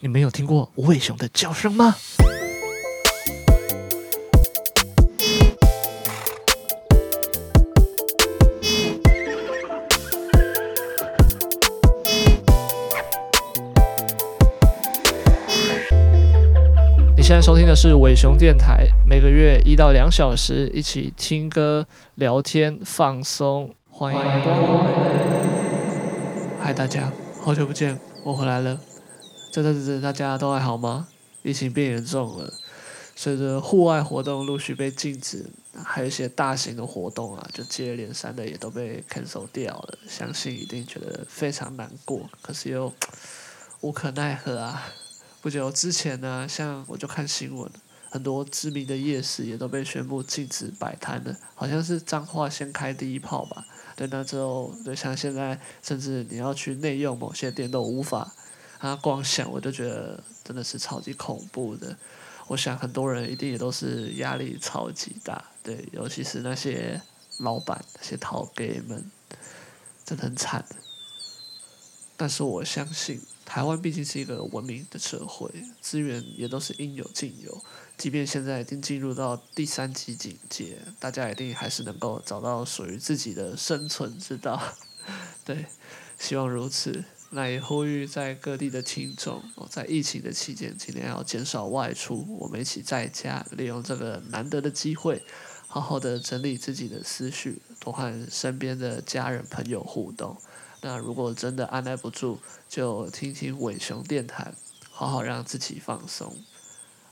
你没有听过无尾熊的叫声吗？你现在收听的是尾熊电台，每个月一到两小时，一起听歌、聊天、放松。欢迎光临！嗨，大家，好久不见，我回来了。这阵子大家都还好吗？疫情变严重了，随着户外活动陆续被禁止，还有一些大型的活动啊，就接连三的也都被 cancel 掉了。相信一定觉得非常难过，可是又无可奈何啊。不久之前呢，像我就看新闻，很多知名的夜市也都被宣布禁止摆摊了，好像是彰化先开第一炮吧。对，那之后，就像现在，甚至你要去内用某些店都无法。他，光想我就觉得真的是超级恐怖的。我想很多人一定也都是压力超级大，对，尤其是那些老板、那些头家们，真的很惨。但是我相信，台湾毕竟是一个文明的社会，资源也都是应有尽有。即便现在已经进入到第三级警戒，大家一定还是能够找到属于自己的生存之道。对，希望如此。那也呼吁在各地的听众，在疫情的期间，尽量要减少外出。我们一起在家，利用这个难得的机会，好好的整理自己的思绪，多和身边的家人朋友互动。那如果真的按捺不住，就听听尾熊电台，好好让自己放松。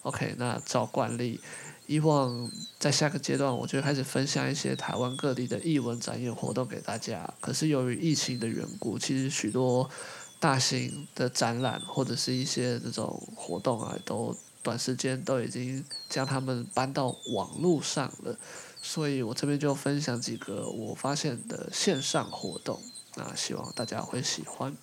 OK，那照惯例。以往在下个阶段，我就开始分享一些台湾各地的艺文展演活动给大家。可是由于疫情的缘故，其实许多大型的展览或者是一些这种活动啊，都短时间都已经将他们搬到网络上了。所以我这边就分享几个我发现的线上活动，那希望大家会喜欢。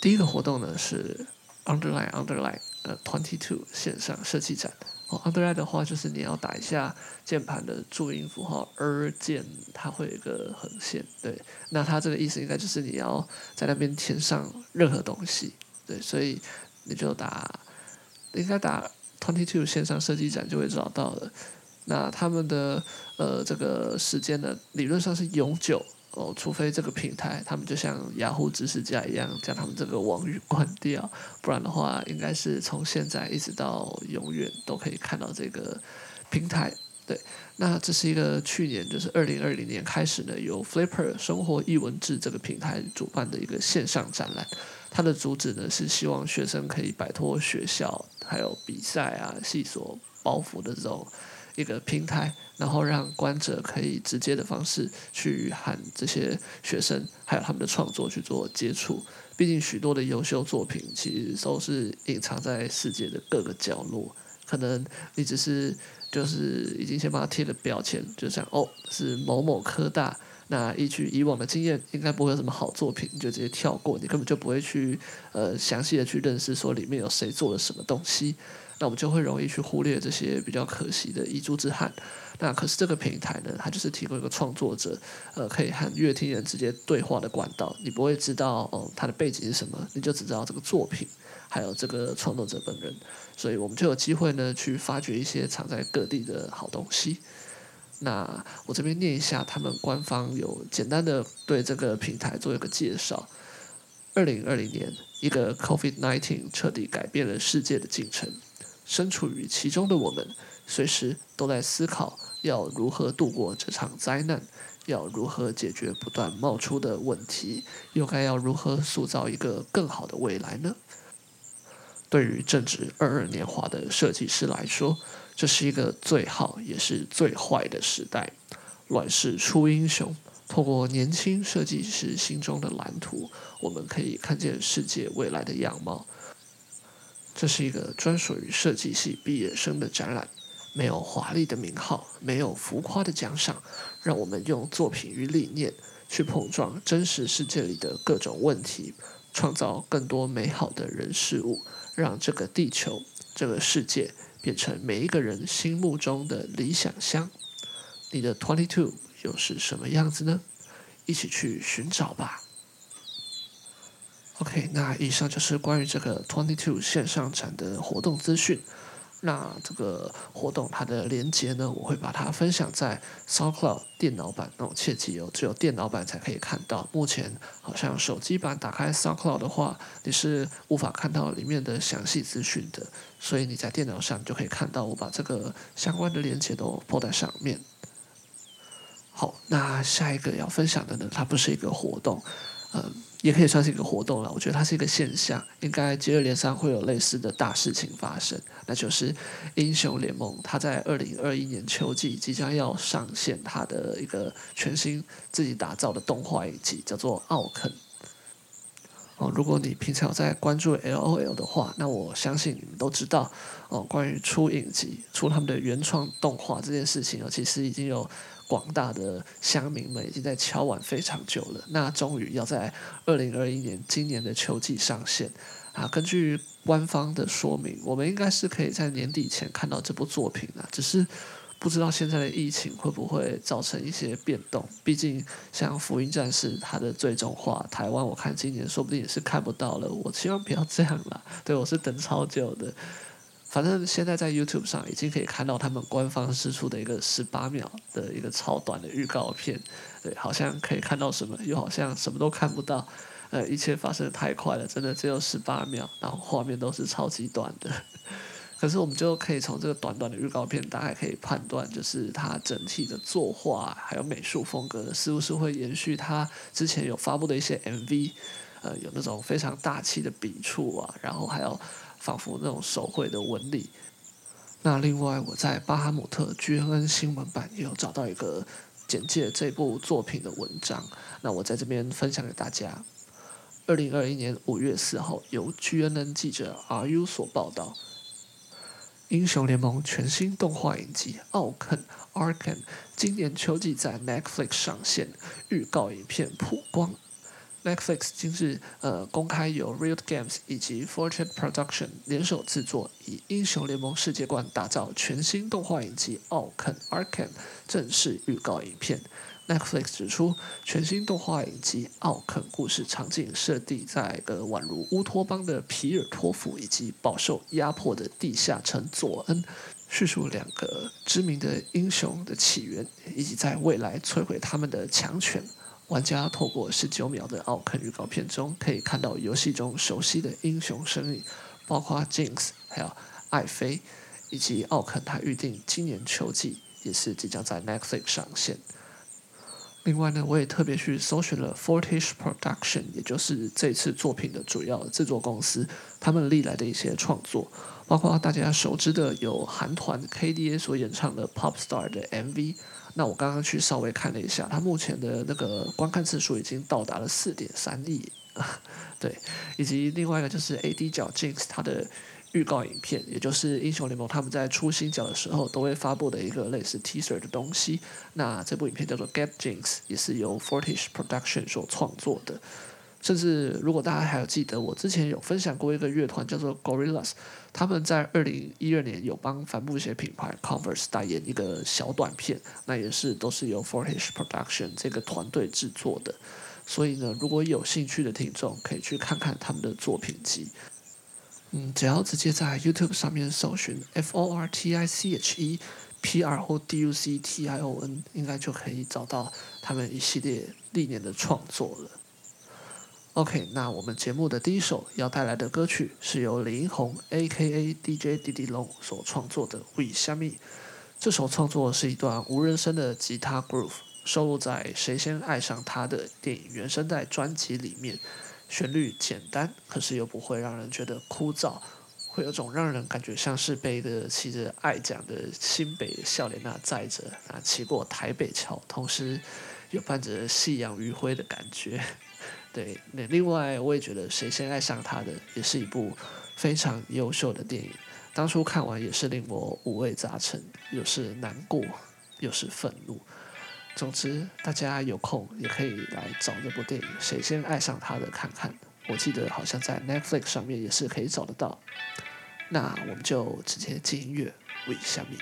第一个活动呢是 Underline Underline。呃，Twenty Two 线上设计展哦，Underline 的话就是你要打一下键盘的注音符号 R 键，它会有一个横线，对，那它这个意思应该就是你要在那边填上任何东西，对，所以你就打，应该打 Twenty Two 线上设计展就会找到了。那他们的呃这个时间呢，理论上是永久。哦，除非这个平台，他们就像雅虎知识家一样，将他们这个网域关掉，不然的话，应该是从现在一直到永远都可以看到这个平台。对，那这是一个去年，就是二零二零年开始呢，由 Flipper 生活译文志这个平台主办的一个线上展览。它的主旨呢，是希望学生可以摆脱学校还有比赛啊、系所包袱的这种。一个平台，然后让观者可以直接的方式去和这些学生还有他们的创作去做接触。毕竟许多的优秀作品其实都是隐藏在世界的各个角落，可能你只是就是已经先把它贴了标签，就像哦是某某科大，那依据以往的经验，应该不会有什么好作品，你就直接跳过，你根本就不会去呃详细的去认识说里面有谁做了什么东西。那我们就会容易去忽略这些比较可惜的遗珠之憾。那可是这个平台呢，它就是提供一个创作者，呃，可以和乐听人直接对话的管道。你不会知道哦，他的背景是什么，你就只知道这个作品，还有这个创作者本人。所以我们就有机会呢，去发掘一些藏在各地的好东西。那我这边念一下，他们官方有简单的对这个平台做一个介绍。二零二零年，一个 COVID-19 彻底改变了世界的进程。身处于其中的我们，随时都在思考要如何度过这场灾难，要如何解决不断冒出的问题，又该要如何塑造一个更好的未来呢？对于正值二二年华的设计师来说，这是一个最好也是最坏的时代。乱世出英雄，透过年轻设计师心中的蓝图，我们可以看见世界未来的样貌。这是一个专属于设计系毕业生的展览，没有华丽的名号，没有浮夸的奖赏，让我们用作品与理念去碰撞真实世界里的各种问题，创造更多美好的人事物，让这个地球、这个世界变成每一个人心目中的理想乡。你的 Twenty Two 又是什么样子呢？一起去寻找吧。OK，那以上就是关于这个 Twenty Two 线上展的活动资讯。那这个活动它的连接呢，我会把它分享在 SoundCloud 电脑版。那种切记哦，只有电脑版才可以看到。目前好像手机版打开 SoundCloud 的话，你是无法看到里面的详细资讯的。所以你在电脑上就可以看到我把这个相关的连接都铺在上面。好，那下一个要分享的呢，它不是一个活动，嗯。也可以算是一个活动了，我觉得它是一个现象，应该接二连三会有类似的大事情发生，那就是英雄联盟，它在二零二一年秋季即将要上线它的一个全新自己打造的动画影集，叫做《奥肯》。哦，如果你平常在关注 LOL 的话，那我相信你们都知道哦，关于出影集、出他们的原创动画这件事情，其实已经有。广大的乡民们已经在敲碗非常久了，那终于要在二零二一年今年的秋季上线啊！根据官方的说明，我们应该是可以在年底前看到这部作品啊，只是不知道现在的疫情会不会造成一些变动。毕竟像《福音战士》它的最终话，台湾我看今年说不定也是看不到了。我希望不要这样啦，对，我是等超久的。反正现在在 YouTube 上已经可以看到他们官方释出的一个十八秒的一个超短的预告片，对，好像可以看到什么，又好像什么都看不到，呃，一切发生的太快了，真的只有十八秒，然后画面都是超级短的。可是我们就可以从这个短短的预告片，大概可以判断，就是它整体的作画还有美术风格，是不是会延续它之前有发布的一些 MV，呃，有那种非常大气的笔触啊，然后还有。仿佛那种手绘的纹理。那另外，我在巴哈姆特 GNN 新闻版也有找到一个简介这部作品的文章。那我在这边分享给大家。二零二一年五月四号，由 GNN 记者 RU 所报道，《英雄联盟》全新动画影集《奥肯 Arcane》今年秋季在 Netflix 上线，预告影片曝光。Netflix 今日呃公开由 Real Games 以及 Fortune Production 联手制作，以英雄联盟世界观打造全新动画影集《奥肯 （Arcan）》正式预告影片。Netflix 指出，全新动画影集《奥肯》故事场景设定在一个宛如乌托邦的皮尔托夫以及饱受压迫的地下城佐恩，叙述两个知名的英雄的起源，以及在未来摧毁他们的强权。玩家透过十九秒的奥肯预告片中，可以看到游戏中熟悉的英雄身影，包括 Jinx，还有艾菲，以及奥肯。他预定今年秋季也是即将在 Netflix 上线。另外呢，我也特别去搜寻了 Fortis Production，也就是这次作品的主要制作公司，他们历来的一些创作，包括大家熟知的有韩团 KDA 所演唱的 Pop Star 的 MV。那我刚刚去稍微看了一下，它目前的那个观看次数已经到达了四点三亿，对，以及另外一个就是 AD 角 Jinx 它的预告影片，也就是英雄联盟他们在出新角的时候都会发布的一个类似 teaser 的东西。那这部影片叫做 Get Jinx，也是由 Fortish Production 所创作的。甚至如果大家还有记得，我之前有分享过一个乐团叫做 Gorillas 他们在二零一二年有帮帆布鞋品牌 Converse 代言一个小短片，那也是都是由 Fortich Production 这个团队制作的。所以呢，如果有兴趣的听众可以去看看他们的作品集。嗯，只要直接在 YouTube 上面搜寻 F O R T I C H E P R O D U C T I O N，应该就可以找到他们一系列历年的创作了。OK，那我们节目的第一首要带来的歌曲是由李英宏 （A.K.A. DJ 弟弟龙）所创作的《We s h a m e》。这首创作是一段无人声的吉他 groove，收录在《谁先爱上他》的电影原声带专辑里面。旋律简单，可是又不会让人觉得枯燥，会有种让人感觉像是被一个骑着爱讲的新北少年那载着啊，骑过台北桥，同时又伴着夕阳余晖的感觉。对，那另外我也觉得《谁先爱上他》的也是一部非常优秀的电影。当初看完也是令我五味杂陈，又是难过，又是愤怒。总之，大家有空也可以来找这部电影《谁先爱上他》的看看。我记得好像在 Netflix 上面也是可以找得到。那我们就直接进音乐，为虾米。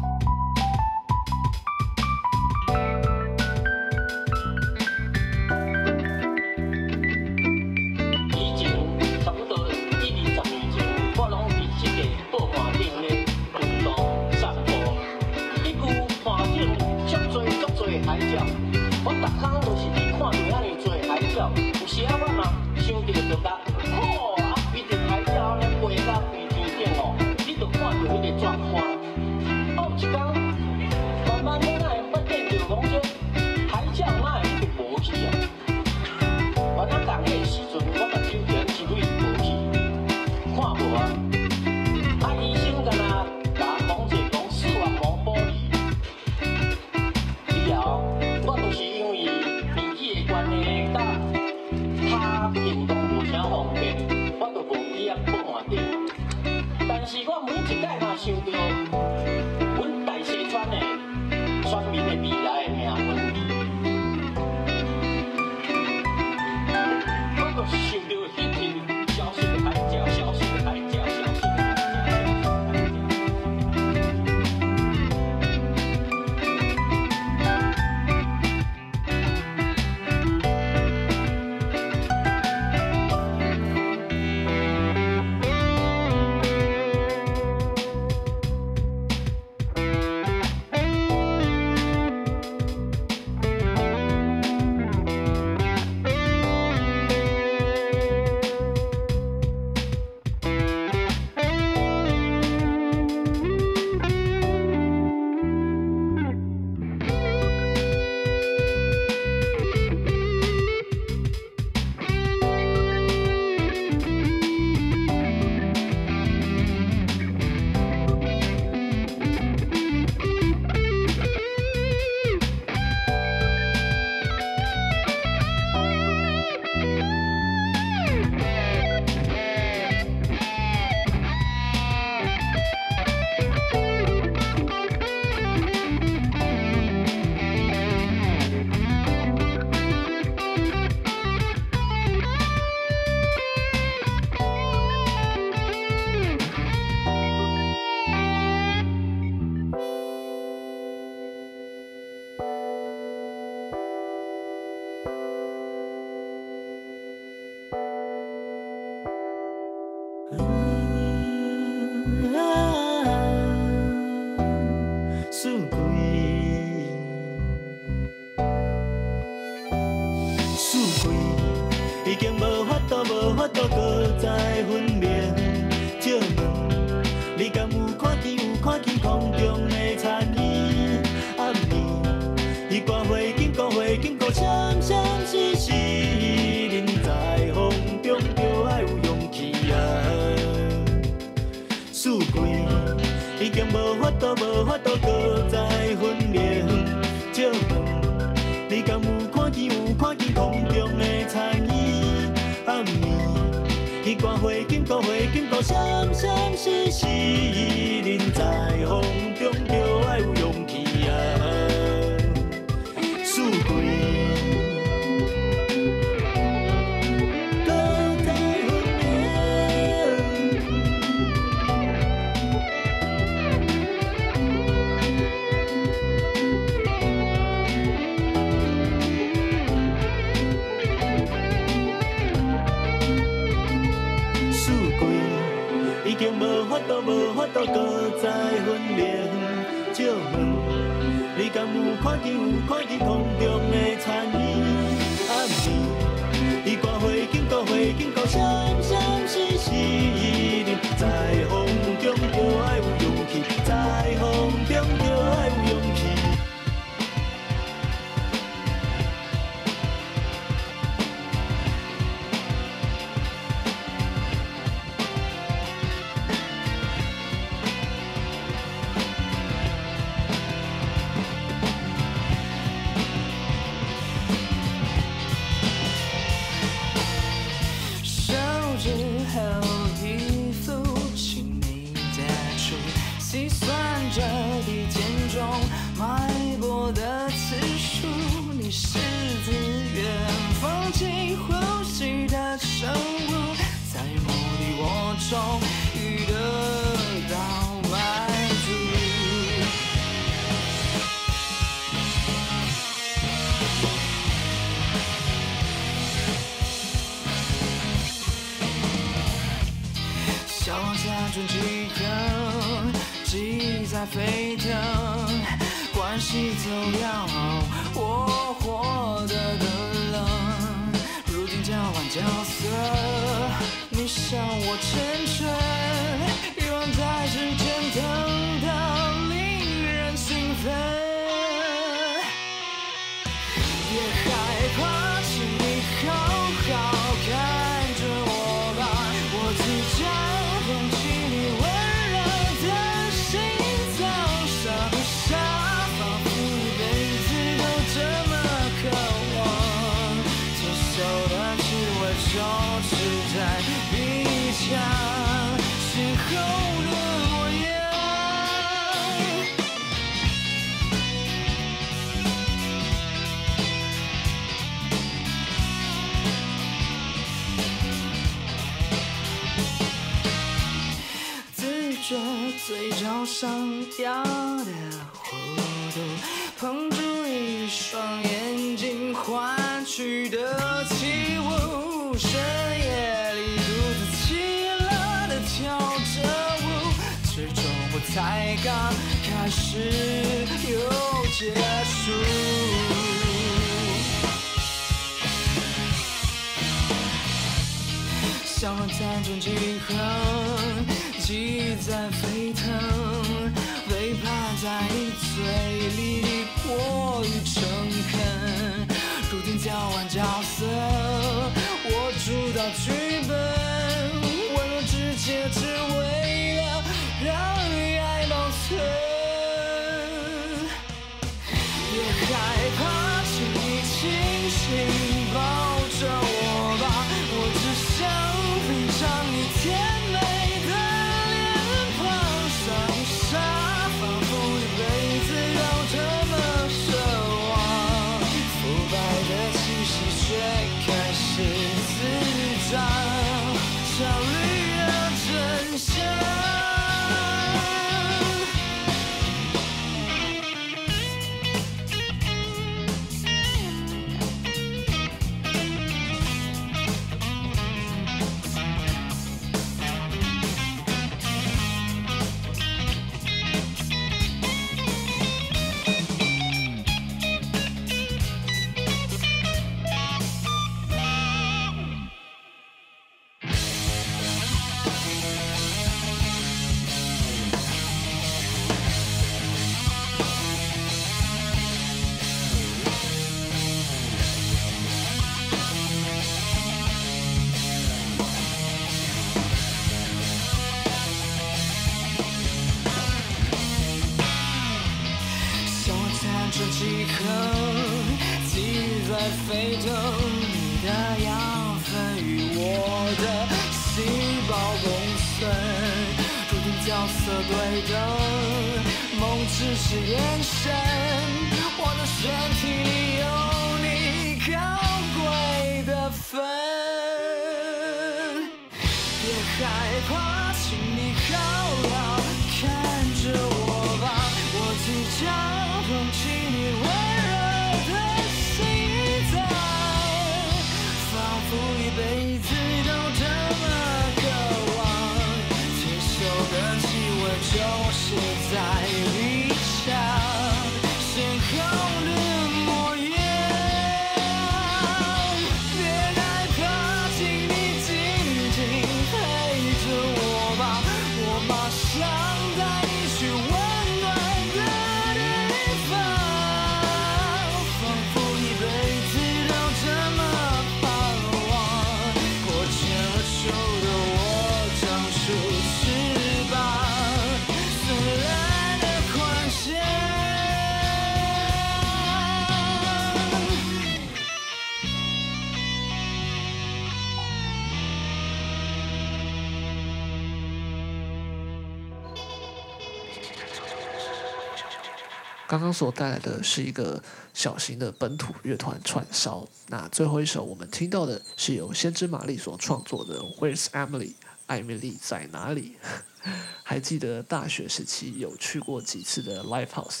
刚所带来的是一个小型的本土乐团串烧。那最后一首我们听到的是由先知玛丽所创作的《Where's Emily》？艾米丽在哪里？还记得大学时期有去过几次的 Live House？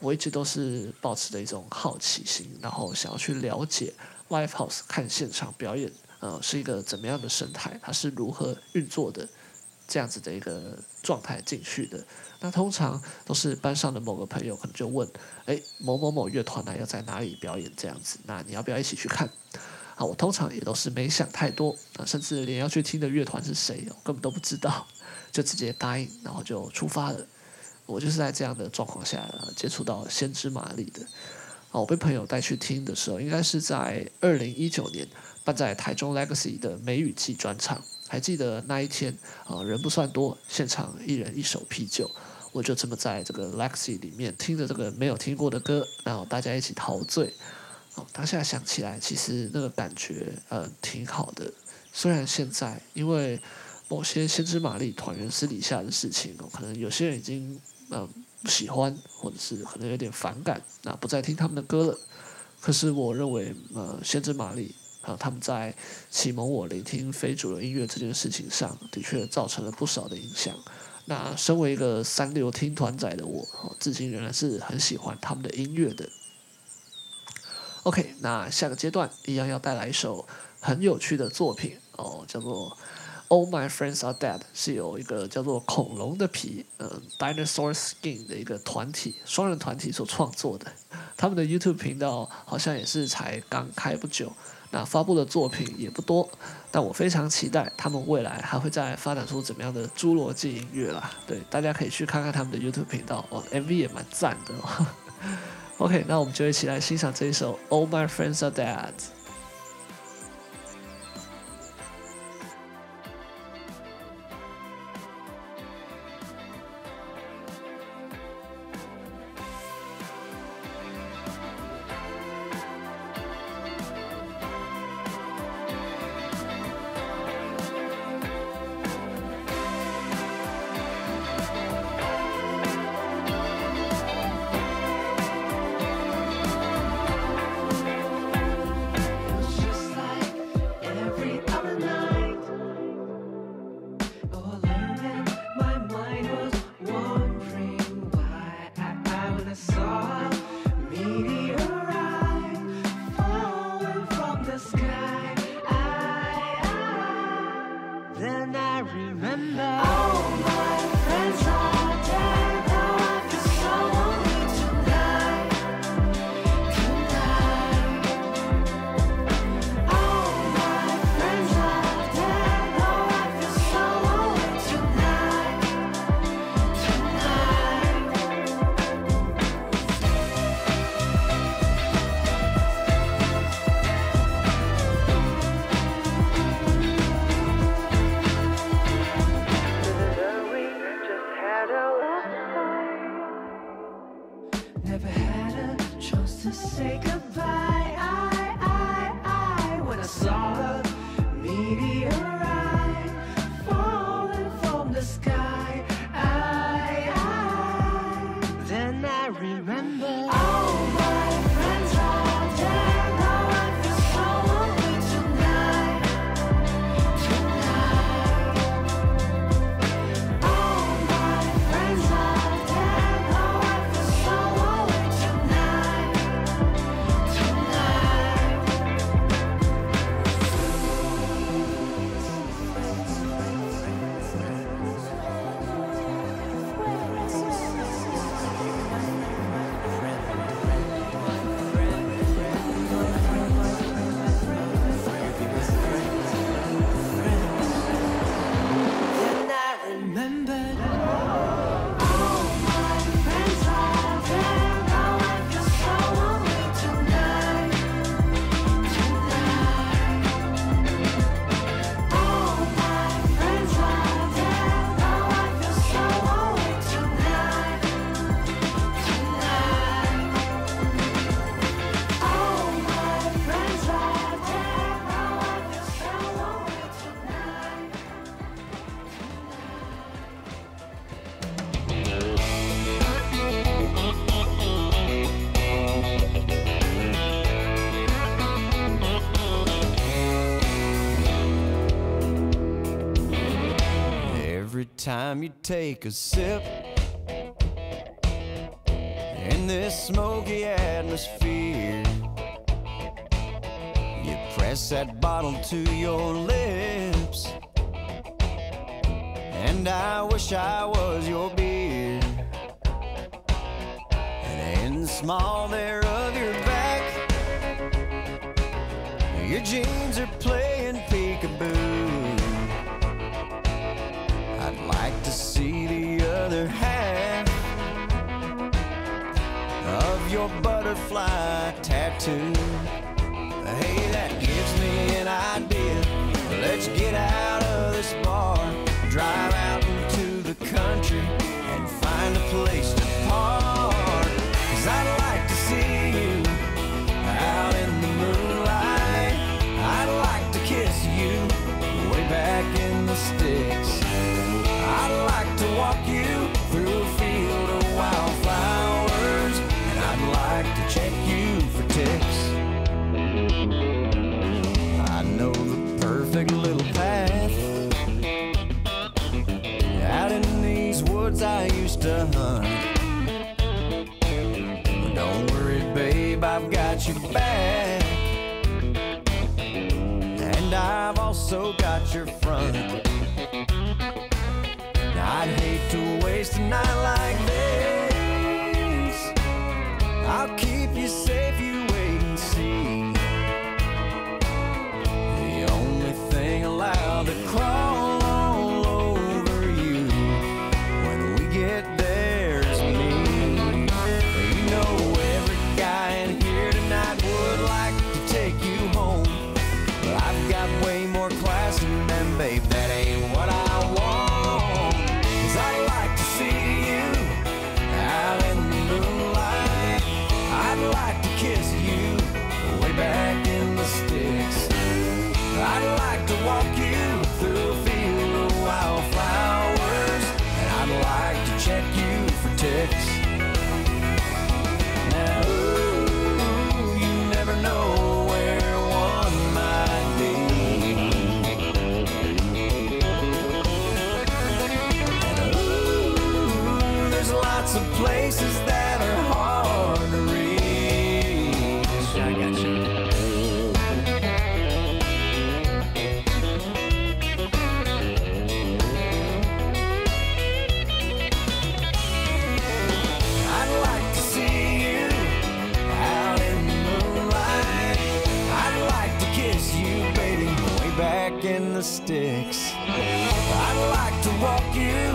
我一直都是保持着一种好奇心，然后想要去了解 Live House 看现场表演，呃，是一个怎么样的生态？它是如何运作的？这样子的一个状态进去的。那通常都是班上的某个朋友可能就问，哎，某某某乐团呢要在哪里表演这样子？那你要不要一起去看？啊，我通常也都是没想太多，啊，甚至连要去听的乐团是谁，我根本都不知道，就直接答应，然后就出发了。我就是在这样的状况下接触到先知玛丽的。哦，我被朋友带去听的时候，应该是在二零一九年办在台中 Legacy 的梅雨季专场。还记得那一天啊，人不算多，现场一人一手啤酒，我就这么在这个 Legacy 里面听着这个没有听过的歌，然后大家一起陶醉。哦，当下想起来，其实那个感觉呃挺好的。虽然现在因为某些先知玛丽团员私底下的事情，哦，可能有些人已经嗯、呃、不喜欢，或者是可能有点反感，那不再听他们的歌了。可是我认为，呃，先知玛丽啊，他们在启蒙我聆听非主流音乐这件事情上的确造成了不少的影响。那身为一个三流听团仔的我，至今仍然是很喜欢他们的音乐的。OK，那下个阶段一样要带来一首很有趣的作品哦，叫做《All My Friends Are Dead》，是由一个叫做恐龙的皮，嗯，Dinosaur Skin 的一个团体，双人团体所创作的。他们的 YouTube 频道好像也是才刚开不久，那发布的作品也不多，但我非常期待他们未来还会再发展出怎么样的侏罗纪音乐啦。对，大家可以去看看他们的 YouTube 频道哦，MV 也蛮赞的哦。OK，那我们就一起来欣赏这一首《All My Friends Are Dead》。Time you take a sip in this smoky atmosphere, you press that bottle to your lips, and I wish I was your beer. And in small there butterfly tattoo. Hey, that gives me an idea. Let's get out of this bar, drive out into the country, and find a place to park. Cause I to hunt. Don't worry, babe, I've got your back. And I've also got your front. I'd hate to waste a night like this. I'll keep you safe, you wait and see. The only thing allowed to cry. sticks. I'd like to walk you.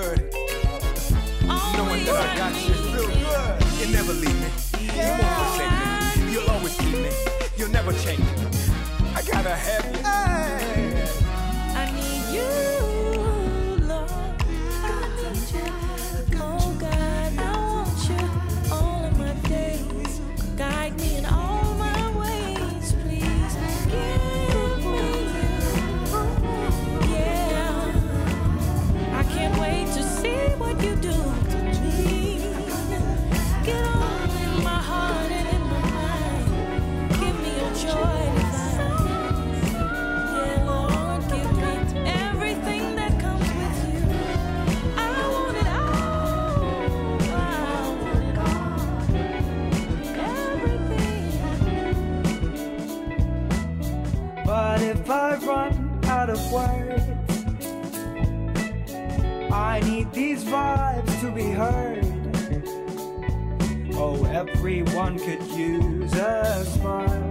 good. Always Knowing that I got you. Feel good. You never leave me. You won't forsake me. You'll always keep me. You'll never change me. I gotta have you. Hey. need these vibes to be heard. Oh, everyone could use a smile.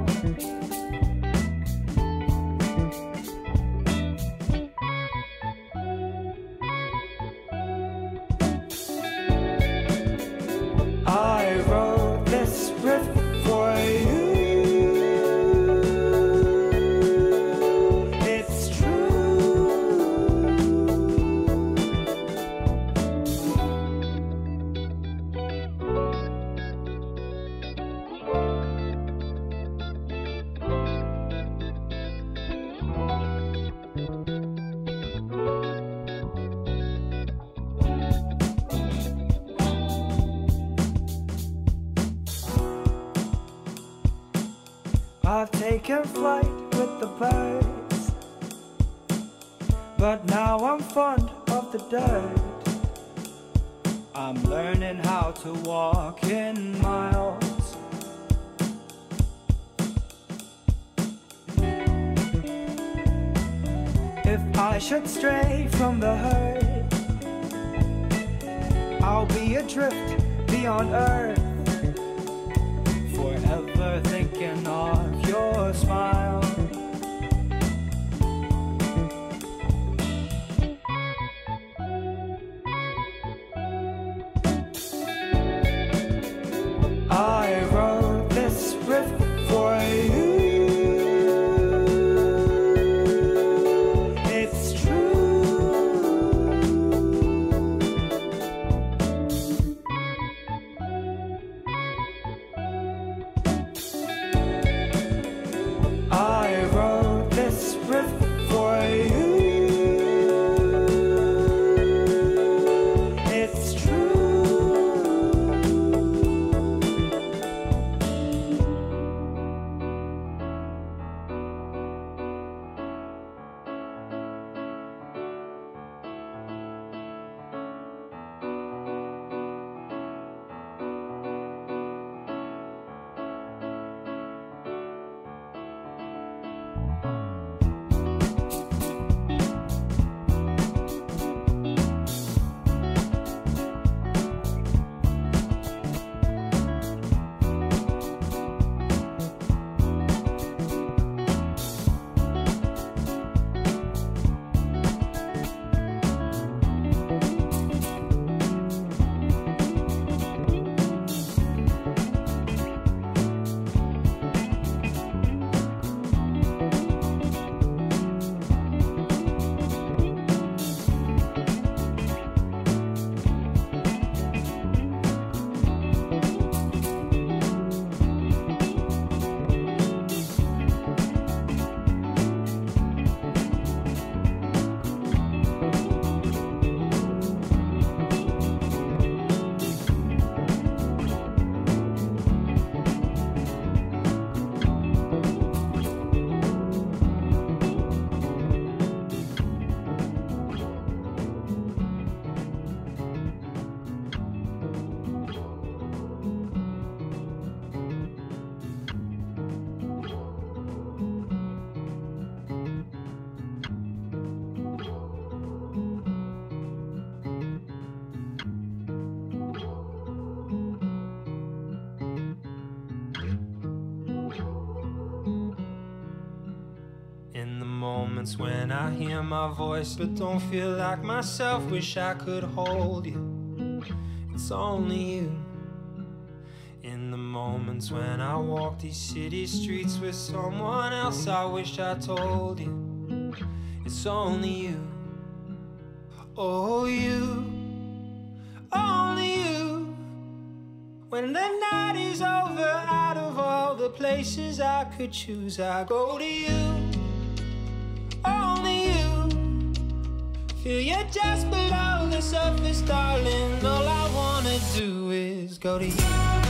I hear my voice, but don't feel like myself. Wish I could hold you. It's only you. In the moments when I walk these city streets with someone else, I wish I told you. It's only you. Oh, you. Only you. When the night is over, out of all the places I could choose, I go to you. till you're just below the surface, darling. All I wanna do is go to you.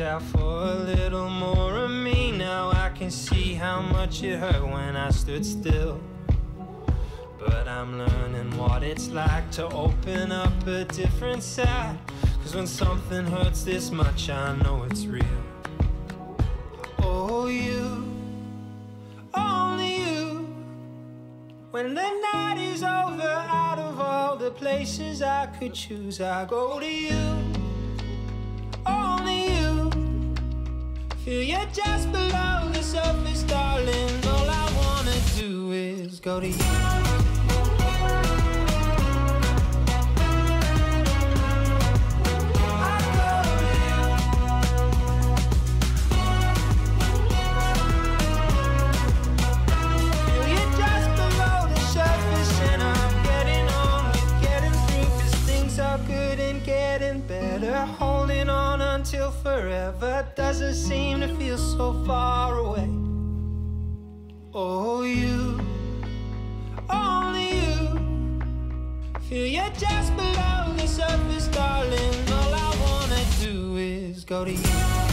out for a little more how much it hurt when I stood still. But I'm learning what it's like to open up a different side. Cause when something hurts this much, I know it's real. Oh, you, only you. When the night is over, out of all the places I could choose, I go to you. Feel you just below the surface, darling. All I wanna do is go to you. Forever doesn't seem to feel so far away. Oh, you, only you. Feel you just below the surface, darling. All I wanna do is go to you.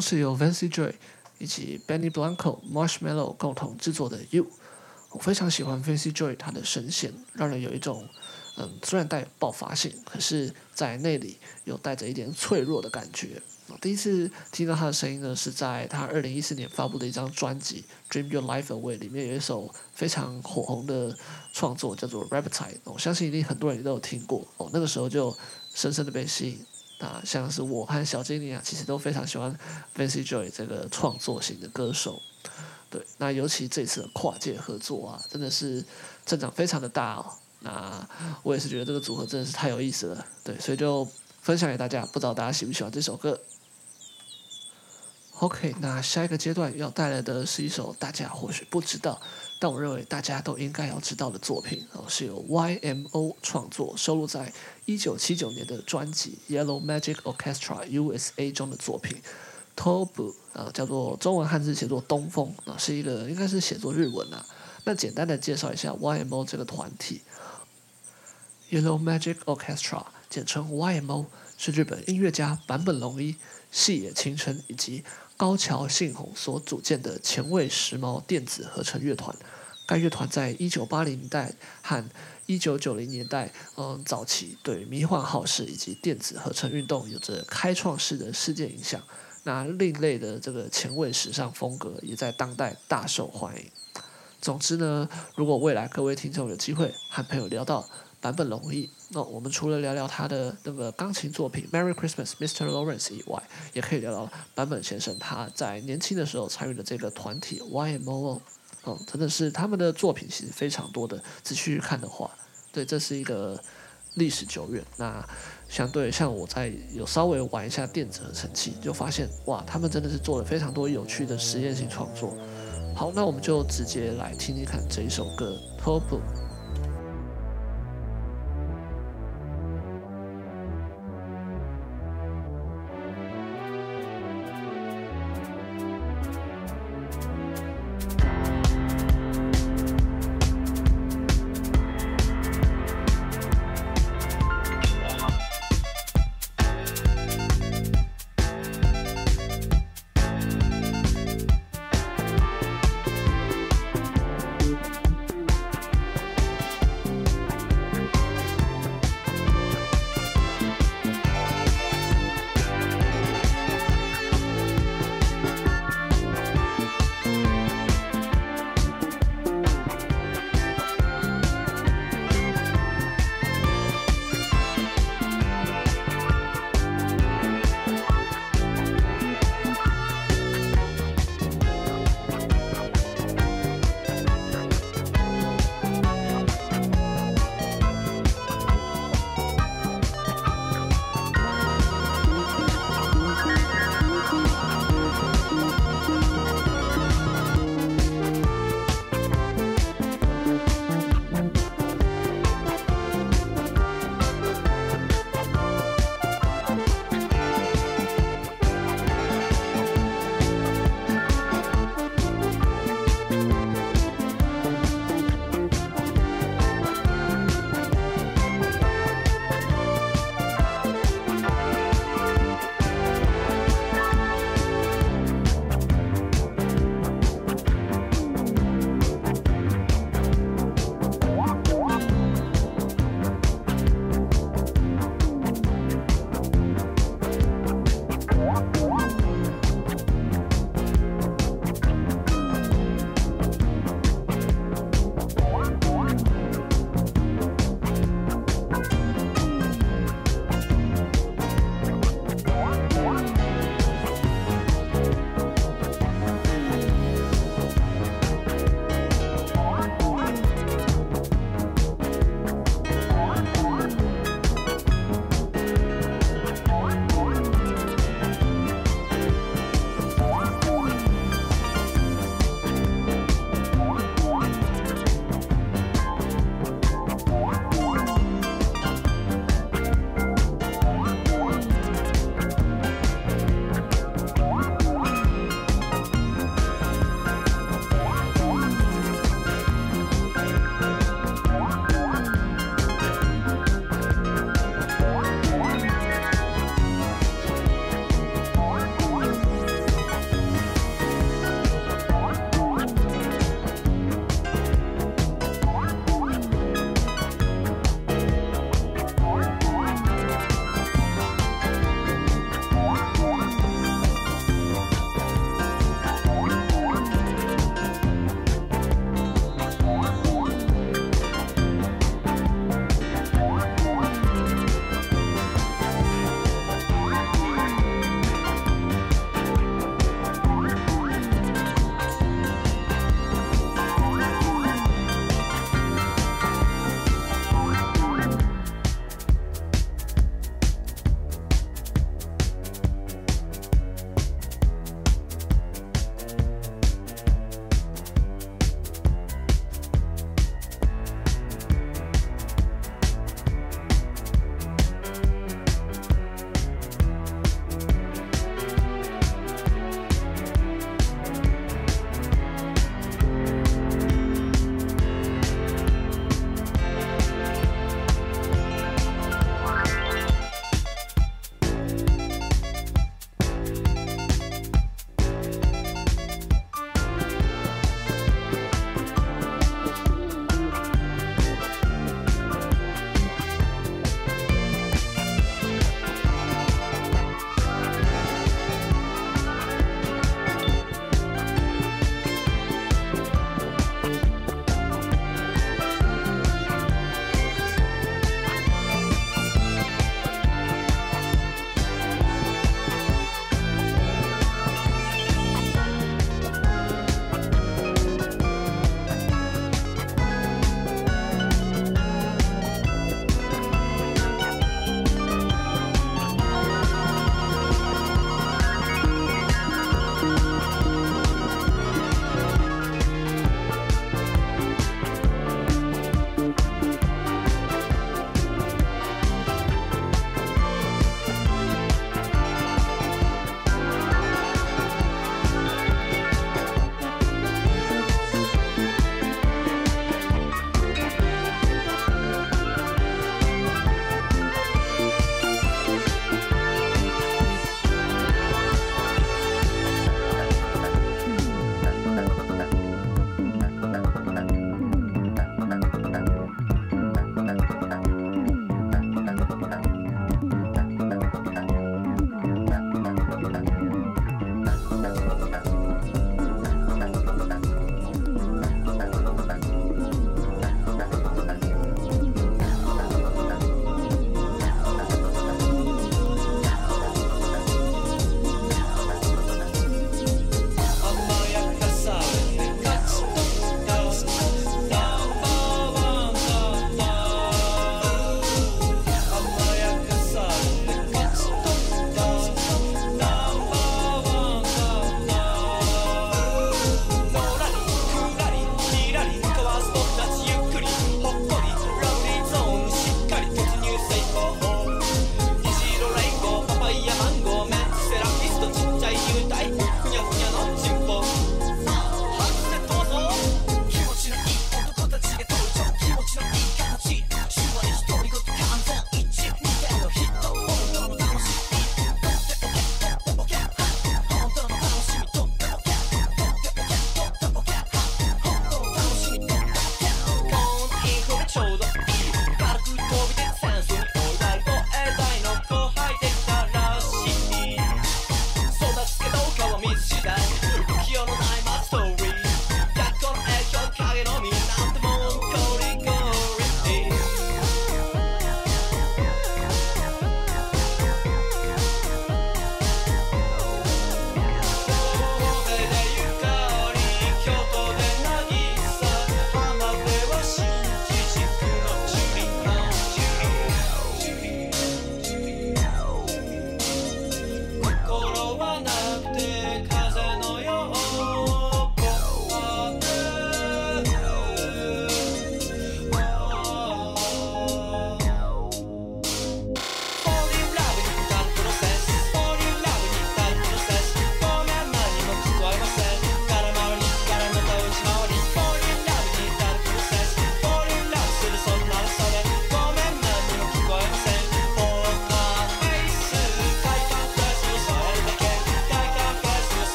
是由 Vancy Joy 以及 Benny Blanco、Marshmallow 共同制作的《You》。我非常喜欢 Vancy Joy 他的声线，让人有一种嗯，虽然带有爆发性，可是在内里有带着一点脆弱的感觉。第一次听到他的声音呢，是在他二零一四年发布的一张专辑《Dream Your Life Away》里面有一首非常火红的创作，叫做《Riptide》。我相信一定很多人都有听过哦。那个时候就深深的被吸引。那像是我和小精灵啊，其实都非常喜欢 Vancy Joy 这个创作型的歌手。对，那尤其这次的跨界合作啊，真的是阵仗非常的大哦。那我也是觉得这个组合真的是太有意思了。对，所以就分享给大家，不知道大家喜不喜欢这首歌。OK，那下一个阶段要带来的是一首大家或许不知道，但我认为大家都应该要知道的作品哦，是由 YMO 创作，收录在一九七九年的专辑《Yellow Magic Orchestra USA》中的作品。Tobu 啊，叫做中文汉字写作东风啊，是一个应该是写作日文啊。那简单的介绍一下 YMO 这个团体，Yellow Magic Orchestra，简称 YMO，是日本音乐家坂本龙一、细野晴臣以及高桥幸宏所组建的前卫时髦电子合成乐团。该乐团在一九八零年代和一九九零年代，嗯，早期对迷幻浩室以及电子合成运动有着开创式的世界影响。那另类的这个前卫时尚风格也在当代大受欢迎。总之呢，如果未来各位听众有机会和朋友聊到坂本龙一，那我们除了聊聊他的那个钢琴作品《Merry Christmas, Mr. Lawrence》以外，也可以聊聊坂本先生他在年轻的时候参与的这个团体 YMO。哦，真的是他们的作品其实非常多的，仔细去看的话，对，这是一个历史久远。那相对像我在有稍微玩一下电子合成器，就发现哇，他们真的是做了非常多有趣的实验性创作。好，那我们就直接来听听看这一首歌《Top》。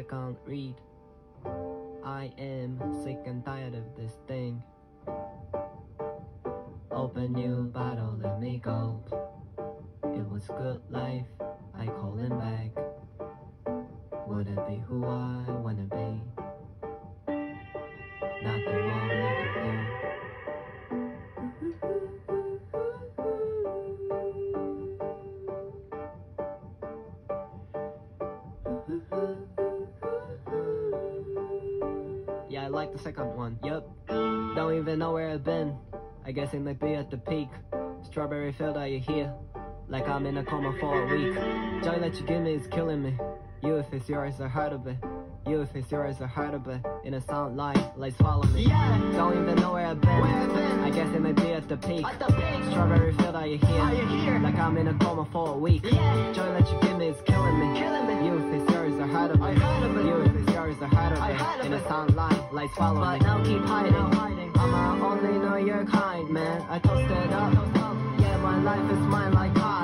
I can't read. I am sick and tired of this thing. Open new bottle, let me go. It was good life, I call him back. Would it be who I wanna be? Not the second one. Yep. Don't even know where I've been. I guess it might be at the peak. Strawberry field, are you here? Like I'm in a coma for a week. Joy that you give me is killing me. You, if it's yours, I heard of it. You, if it's yours, I heard of it. In a sound line, let's follow me. Yeah. Don't even know where I've been. Where I've been. I guess it might be at the peak. At the peak. Strawberry field, are you here? Are you here? Like I'm in a coma for a week. Yeah. Joy that you give me is killing me. Killing me. You, if it's yours, I heard of it. I heard of it. You, the heart of it. In the sunlight, line, follow but me. But now keep hiding. Hiding. I'm I only know your kind, man. I toast it up. Yeah, my life is mine like pie.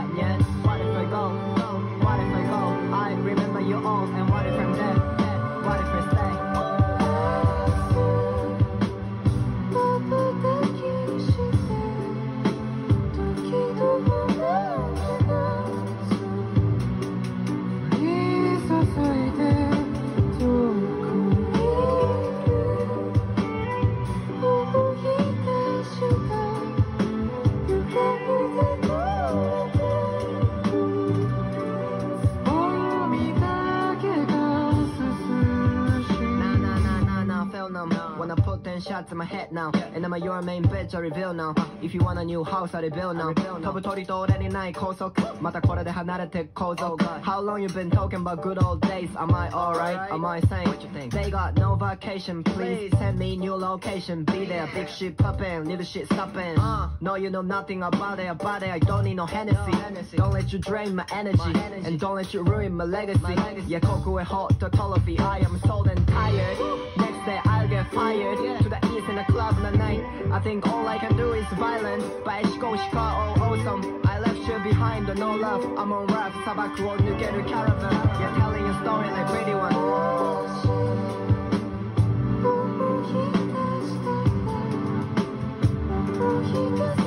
now. And I'm a your main bitch, I reveal now. If you want a new house, I rebuild now. 飞ぶ鸟と俺にない高速。またこれで离れて构造。How long you been talking about good old days? Am I alright? Am I sane? They got no vacation, please send me new location. Be there, big shit poppin', little shit stoppin'. No, you know nothing about it, about it. I don't need no Hennessy. Don't let you drain my energy, and don't let you ruin my legacy. Yeah, Koku and hot to Tolofi. I am so and tired. say I'll get fired. Yeah. To the east in a club in the night. I think all I can do is violence But go Chicago awesome. I left you behind no love. I'm on rap Sabak road you get a caravan. You're telling a story like pretty one. He does.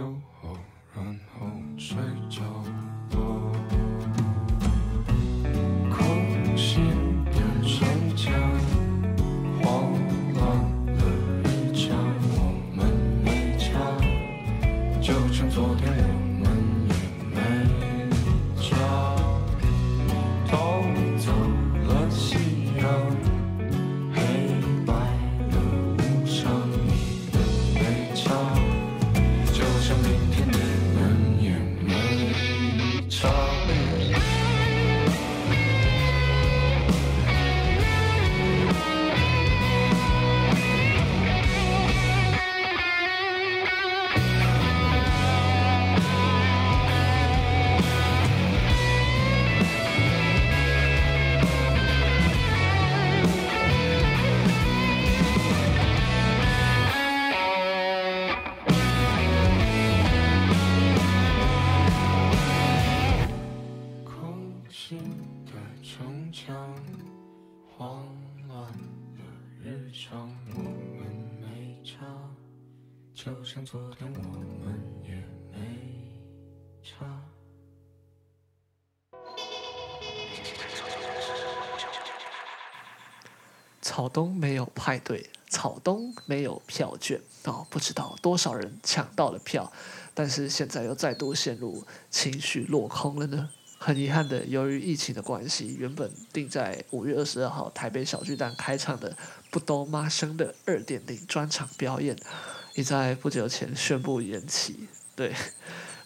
Tchau. 东没有派对，草东没有票券哦，不知道多少人抢到了票，但是现在又再度陷入情绪落空了呢。很遗憾的，由于疫情的关系，原本定在五月二十二号台北小巨蛋开唱的不兜妈生的二点零专场表演，已在不久前宣布延期。对，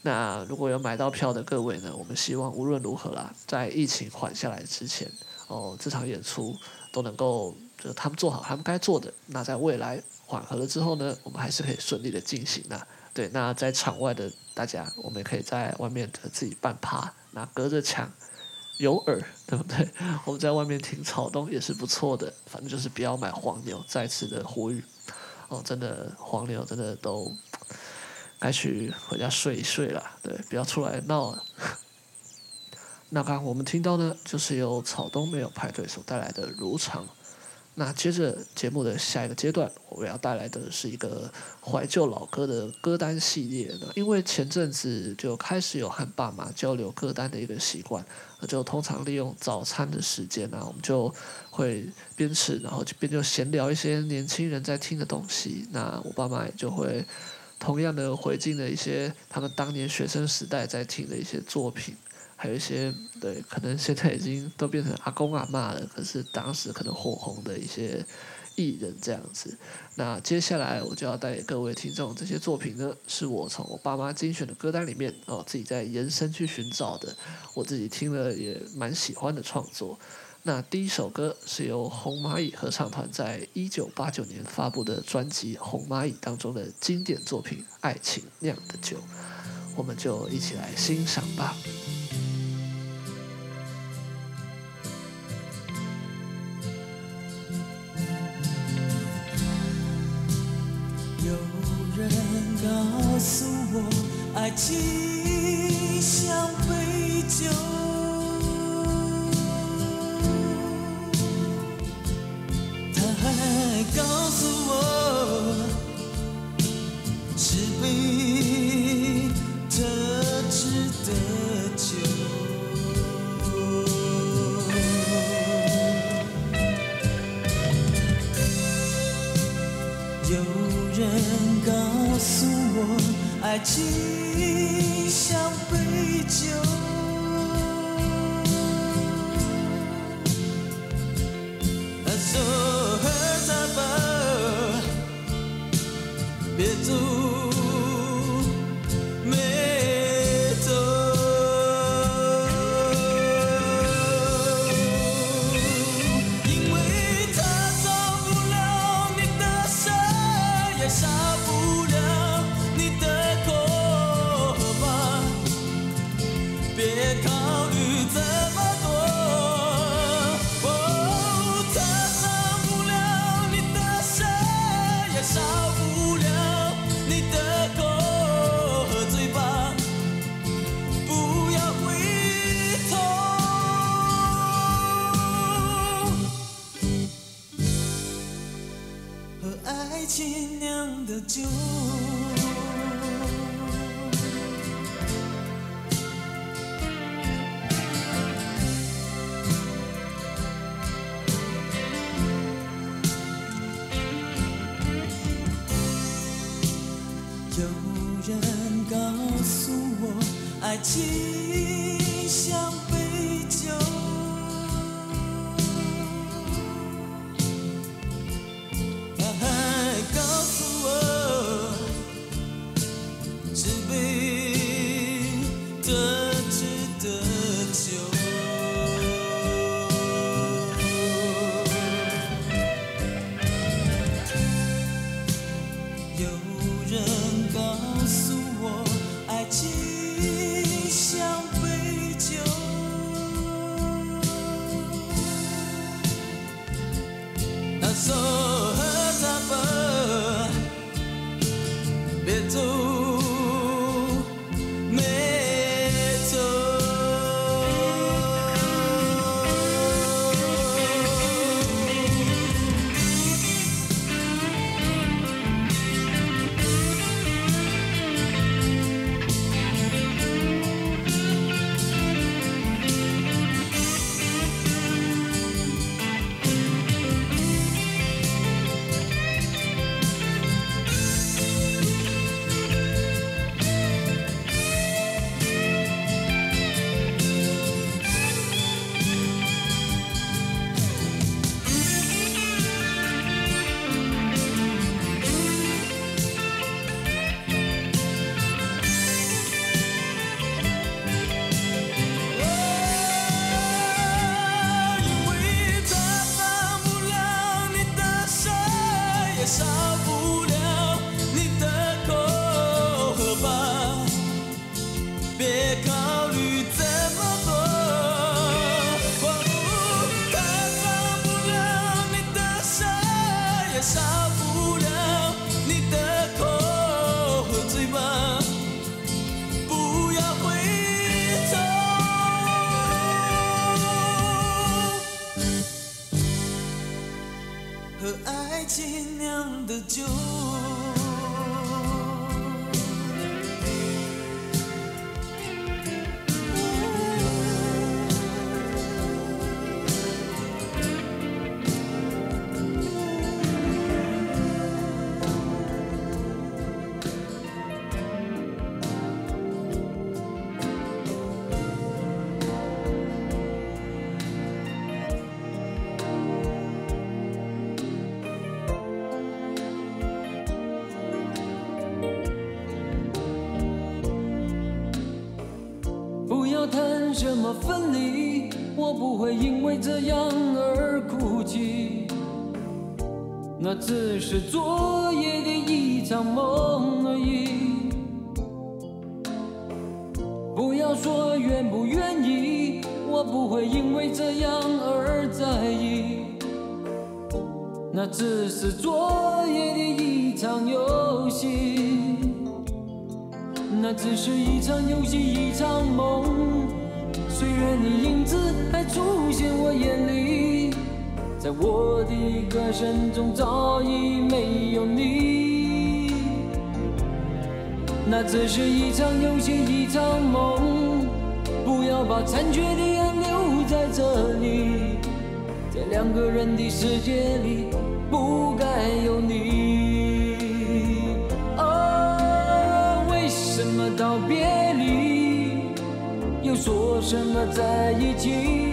那如果有买到票的各位呢，我们希望无论如何啦，在疫情缓下来之前，哦，这场演出都能够。就他们做好他们该做的，那在未来缓和了之后呢，我们还是可以顺利的进行的。对，那在场外的大家，我们也可以在外面自己办趴，那隔着墙有耳，对不对？我们在外面听草东也是不错的，反正就是不要买黄牛。再次的呼吁，哦，真的黄牛真的都该去回家睡一睡了，对，不要出来闹了。那刚刚我们听到呢，就是由草东没有派对所带来的如常。那接着节目的下一个阶段，我要带来的是一个怀旧老歌的歌单系列呢。因为前阵子就开始有和爸妈交流歌单的一个习惯，就通常利用早餐的时间呢，我们就会边吃，然后就边就闲聊一些年轻人在听的东西。那我爸妈也就会同样的回敬了一些他们当年学生时代在听的一些作品。还有一些对，可能现在已经都变成阿公阿妈了，可是当时可能火红的一些艺人这样子。那接下来我就要带给各位听众这些作品呢，是我从我爸妈精选的歌单里面哦，自己在延伸去寻找的，我自己听了也蛮喜欢的创作。那第一首歌是由红蚂蚁合唱团在一九八九年发布的专辑《红蚂蚁》当中的经典作品《爱情酿的酒》，我们就一起来欣赏吧。告诉我，爱情像杯酒。他还告诉我，是杯特制的酒。爱情像杯酒。为这样而哭泣。那只是昨夜的一场梦而已。不要说愿不愿意，我不会因为这样而在意。那只是昨早已没有你，那只是一场游戏，一场梦。不要把残缺的爱留在这里，在两个人的世界里不该有你。哦，为什么道别离，又说什么在一起？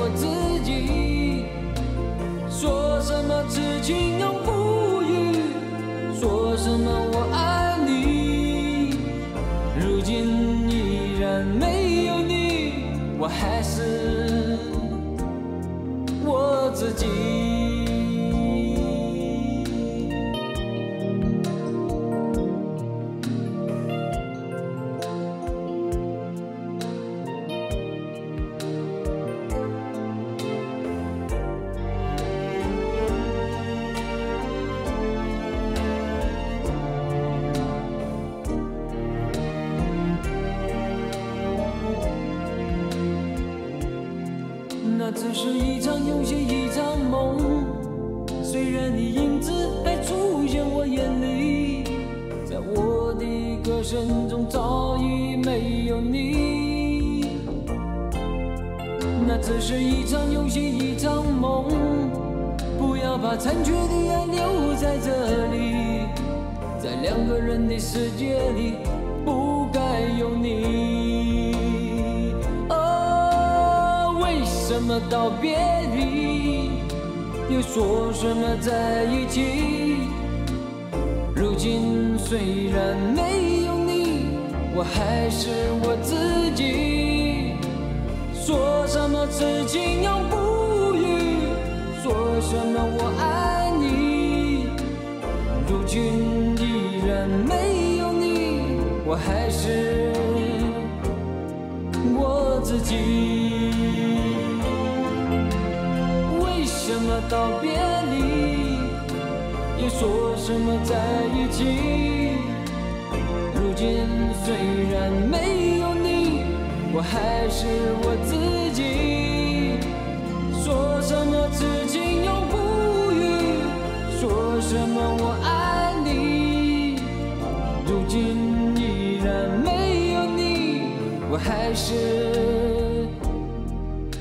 是我什么我爱你。如今依然没有你，我还是我自己。为什么道别离，又说什么在一起？如今虽然没有你，我还是我自己。说什么此情永不渝，说什么我爱你。如今依然没有你，我还是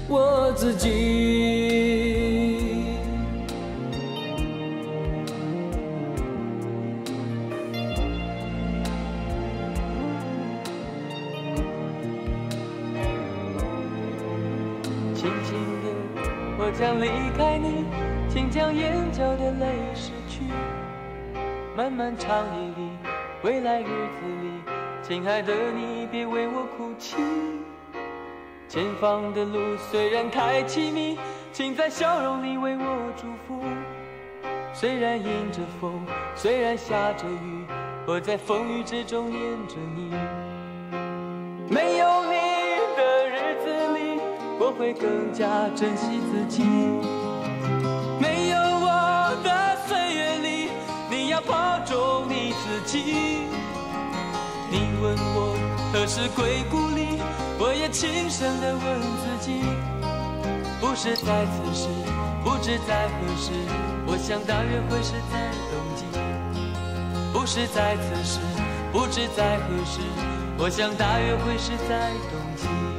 我自己。轻轻的，我将离开你，请将眼角的泪。漫长夜里，未来日子里，亲爱的你别为我哭泣。前方的路虽然太凄迷，请在笑容里为我祝福。虽然迎着风，虽然下着雨，我在风雨之中念着你。没有你的日子里，我会更加珍惜自己。何时归故里，我也轻声地问自己。不是在此时，不知在何时，我想大约会是在冬季。不是在此时，不知在何时，我想大约会是在冬季。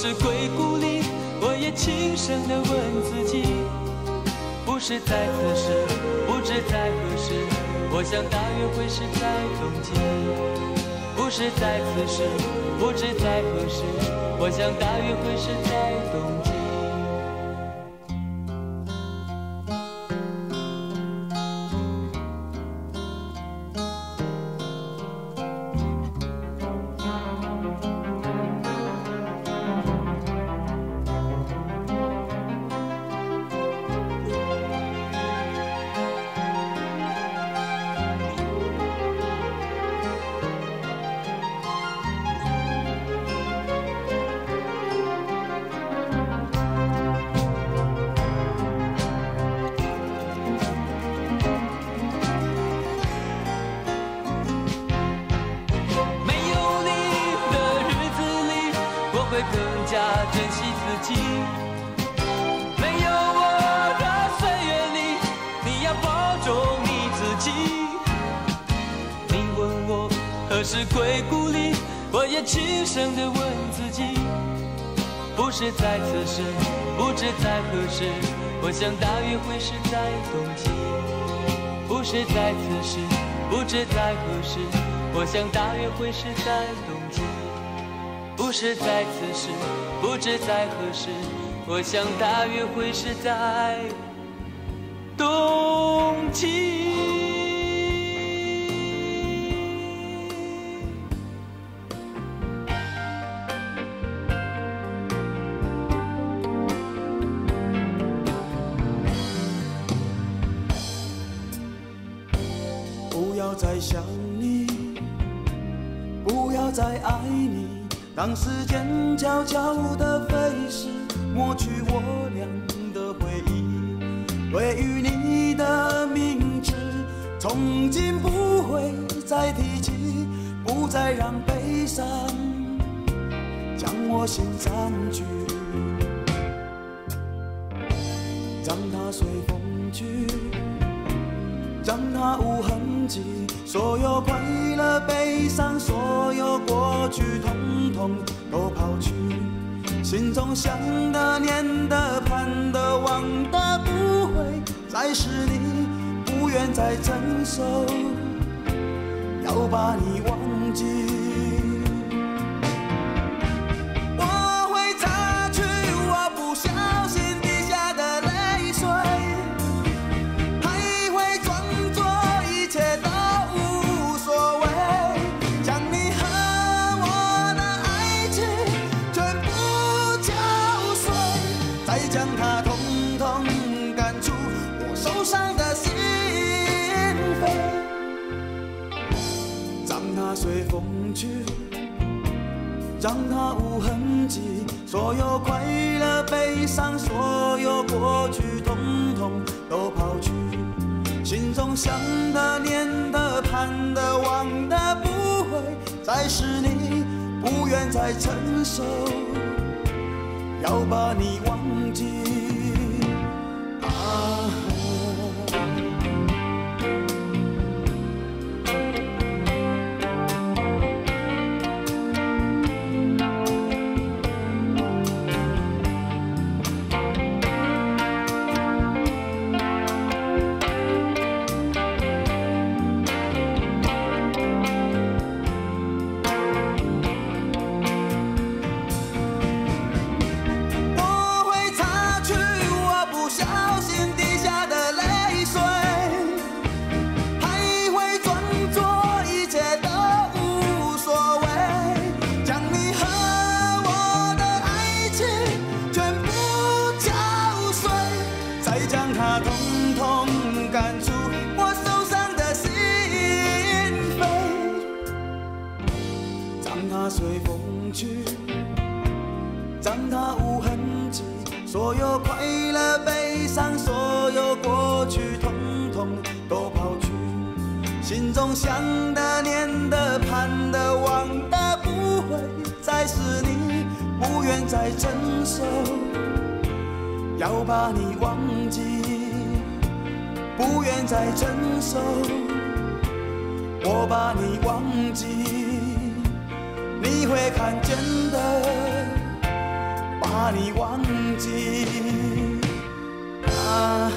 何时归故里，我也轻声地问自己，不是在此时，不知在何时。我想大约会是在冬季，不是在此时，不知在何时。我想大约会是在冬季。在此时，不知在何时，我想大约会是在冬季。不是在此时，不知在何时，我想大约会是在冬季。不是在此时，不知在何时，我想大约会是在冬季。心中想的、念的、盼的、望的，不会再是你，不愿再承受，要把你忘记，不愿再承受，我把你忘记，你会看见的。把你忘记啊！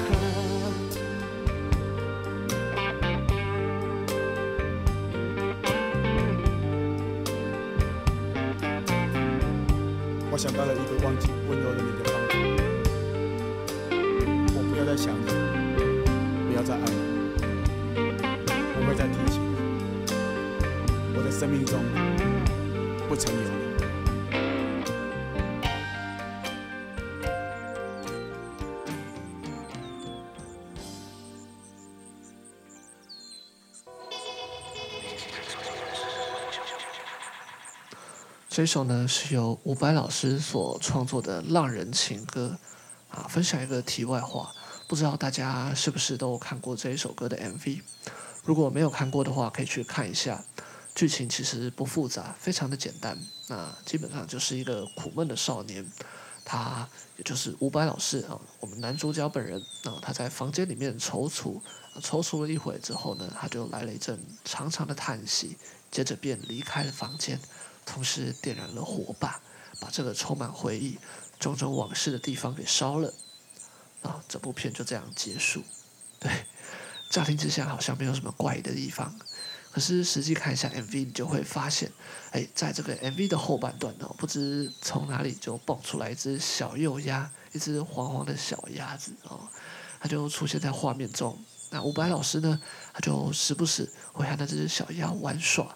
这首呢是由伍佰老师所创作的浪人情歌，啊，分享一个题外话，不知道大家是不是都看过这一首歌的 MV？如果没有看过的话，可以去看一下。剧情其实不复杂，非常的简单。那基本上就是一个苦闷的少年，他也就是伍佰老师啊，我们男主角本人啊，他在房间里面踌躇，踌躇了一会之后呢，他就来了一阵长长的叹息，接着便离开了房间。同时点燃了火把，把这个充满回忆、种种往事的地方给烧了。啊，这部片就这样结束。对，乍听之下好像没有什么怪异的地方，可是实际看一下 MV，你就会发现，哎，在这个 MV 的后半段呢，不知从哪里就蹦出来一只小幼鸭，一只黄黄的小鸭子哦，它就出现在画面中。那伍佰老师呢，他就时不时会和那只小鸭玩耍。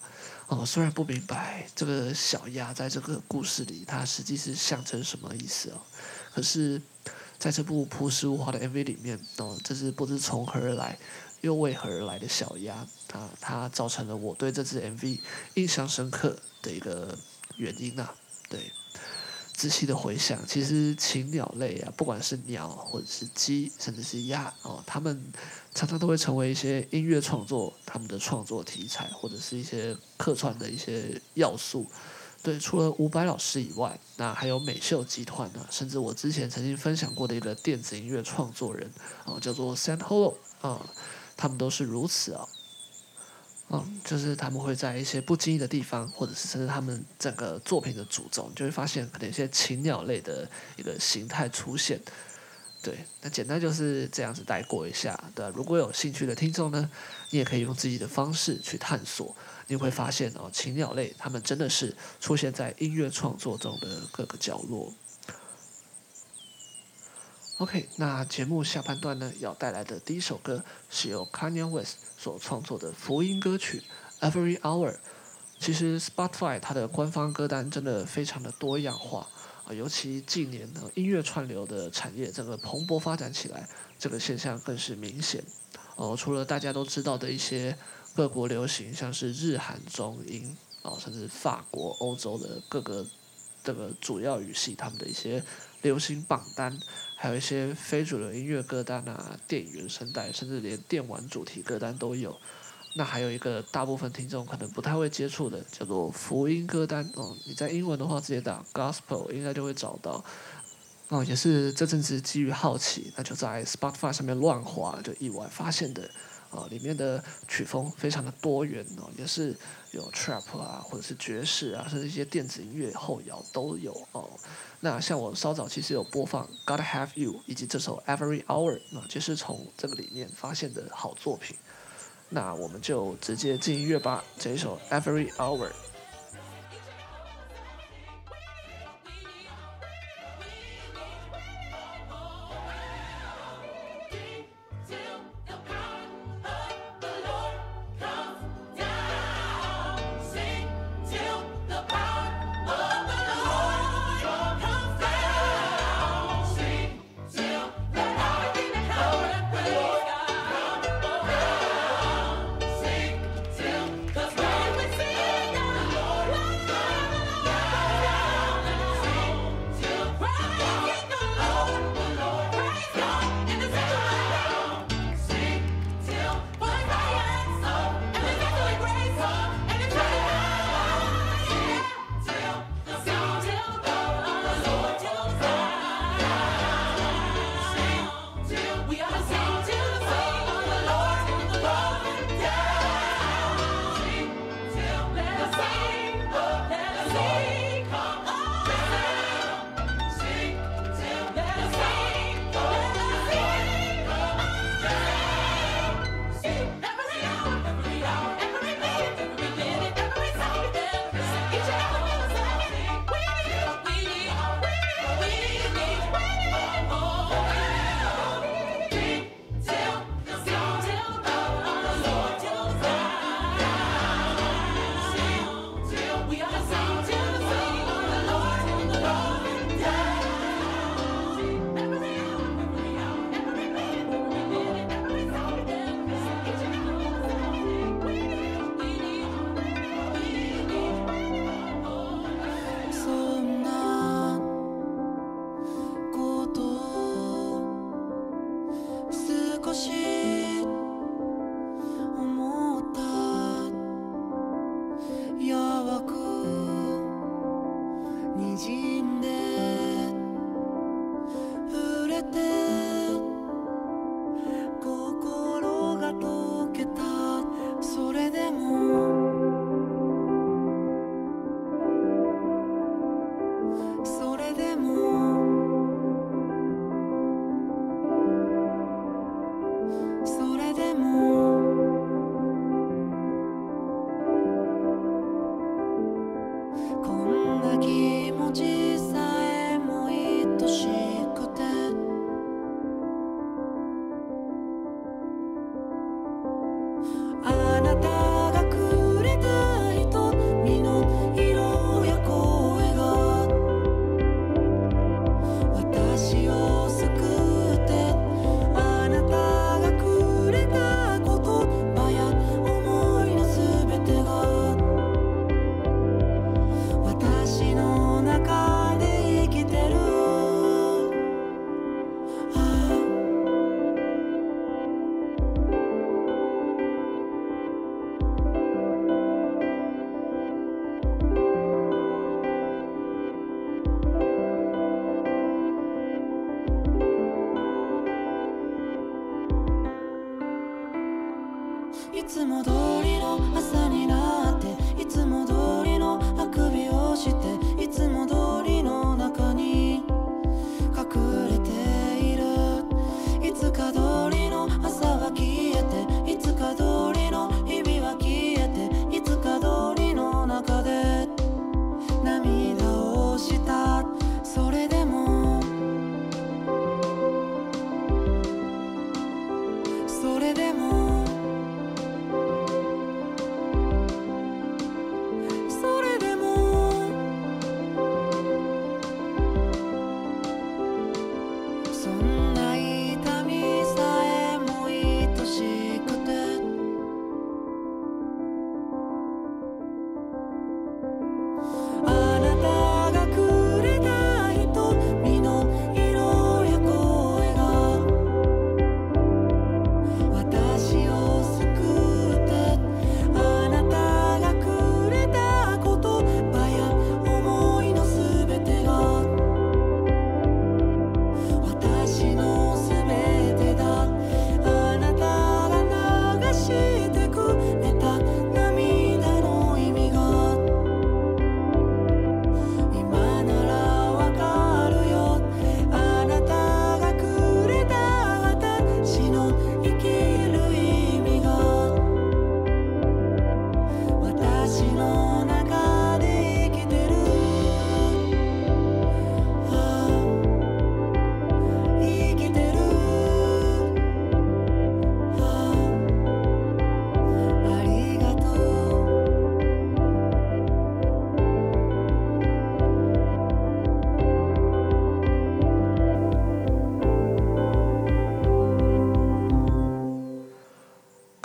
哦，虽然不明白这个小鸭在这个故事里，它实际是象征什么意思哦，可是在这部朴实无华的 MV 里面，哦，这是不知从何而来，又为何而来的小鸭，啊，它造成了我对这支 MV 印象深刻的一个原因啊，对。仔细的回想，其实禽鸟类啊，不管是鸟或者是鸡，甚至是鸭哦，它们常常都会成为一些音乐创作他们的创作题材，或者是一些客串的一些要素。对，除了伍佰老师以外，那还有美秀集团啊，甚至我之前曾经分享过的一个电子音乐创作人哦，叫做 Sand Hollow 啊，他们都是如此啊。嗯，就是他们会在一些不经意的地方，或者是甚至他们整个作品的主轴，你就会发现可能一些禽鸟类的一个形态出现。对，那简单就是这样子带过一下。对，如果有兴趣的听众呢，你也可以用自己的方式去探索，你会发现哦，禽鸟类它们真的是出现在音乐创作中的各个角落。OK，那节目下半段呢，要带来的第一首歌是由 Kanye West 所创作的福音歌曲《Every Hour》。其实 Spotify 它的官方歌单真的非常的多样化尤其近年呢，音乐串流的产业这个蓬勃发展起来，这个现象更是明显。哦，除了大家都知道的一些各国流行，像是日韩中英啊，甚至法国、欧洲的各个这个主要语系，他们的一些流行榜单。还有一些非主流音乐歌单啊，电影原声带，甚至连电玩主题歌单都有。那还有一个大部分听众可能不太会接触的，叫做福音歌单哦。你在英文的话直接打 Gospel 应该就会找到。哦，也是这阵子基于好奇，那就在 Spotify 上面乱滑，就意外发现的。啊，里面的曲风非常的多元哦，也是有 trap 啊，或者是爵士啊，甚至一些电子音乐后摇都有哦。那像我稍早其实有播放《Gotta Have You》以及这首《Every Hour》，那就是从这个里面发现的好作品。那我们就直接进音乐吧，这首《Every Hour》。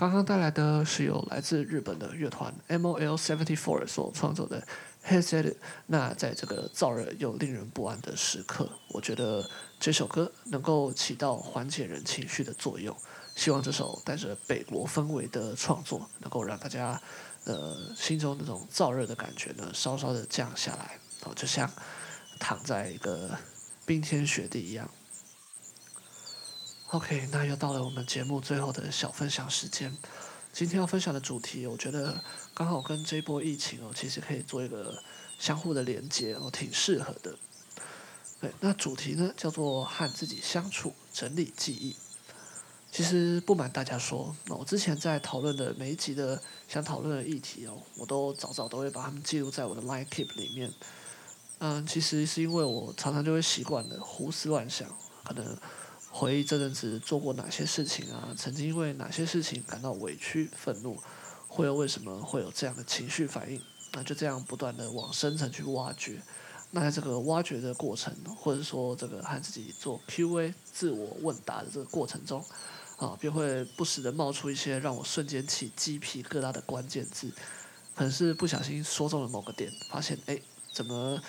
刚刚带来的是由来自日本的乐团 MOL Seventy Four 所创作的《Headset》。那在这个燥热又令人不安的时刻，我觉得这首歌能够起到缓解人情绪的作用。希望这首带着北国氛围的创作，能够让大家呃心中那种燥热的感觉呢，稍稍的降下来。哦，就像躺在一个冰天雪地一样。OK，那又到了我们节目最后的小分享时间。今天要分享的主题，我觉得刚好跟这波疫情哦，其实可以做一个相互的连接哦，挺适合的。对，那主题呢叫做和自己相处，整理记忆。其实不瞒大家说，那我之前在讨论的每一集的想讨论的议题哦，我都早早都会把它们记录在我的 Line Keep 里面。嗯，其实是因为我常常就会习惯的胡思乱想，可能。回忆这阵子做过哪些事情啊？曾经因为哪些事情感到委屈、愤怒，会有为什么会有这样的情绪反应？那就这样不断的往深层去挖掘。那在这个挖掘的过程，或者说这个和自己做 Q&A、自我问答的这个过程中，啊，便会不时的冒出一些让我瞬间起鸡皮疙瘩的关键字。可能是不小心说中了某个点，发现哎，怎么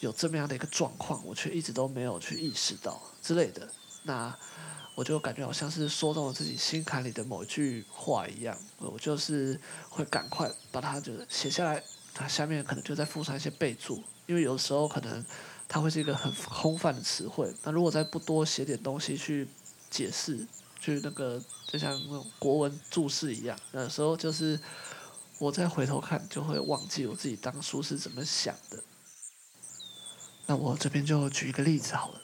有这么样的一个状况，我却一直都没有去意识到之类的。那我就感觉好像是说中了自己心坎里的某一句话一样，我就是会赶快把它就写下来，它下面可能就再附上一些备注，因为有时候可能它会是一个很空泛的词汇，那如果再不多写点东西去解释，去那个就像那种国文注释一样，有时候就是我再回头看就会忘记我自己当初是怎么想的。那我这边就举一个例子好了。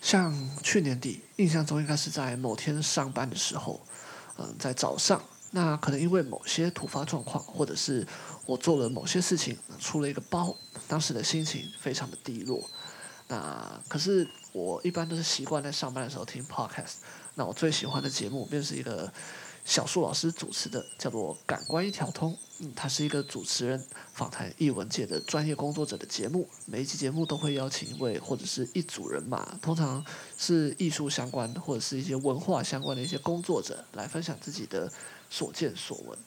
像去年底，印象中应该是在某天上班的时候，嗯，在早上，那可能因为某些突发状况，或者是我做了某些事情，出了一个包，当时的心情非常的低落。那可是我一般都是习惯在上班的时候听 podcast，那我最喜欢的节目便是一个。小树老师主持的叫做《感官一条通》，嗯，他是一个主持人访谈艺文界的专业工作者的节目。每一期节目都会邀请一位或者是一组人马，通常是艺术相关或者是一些文化相关的一些工作者来分享自己的所见所闻，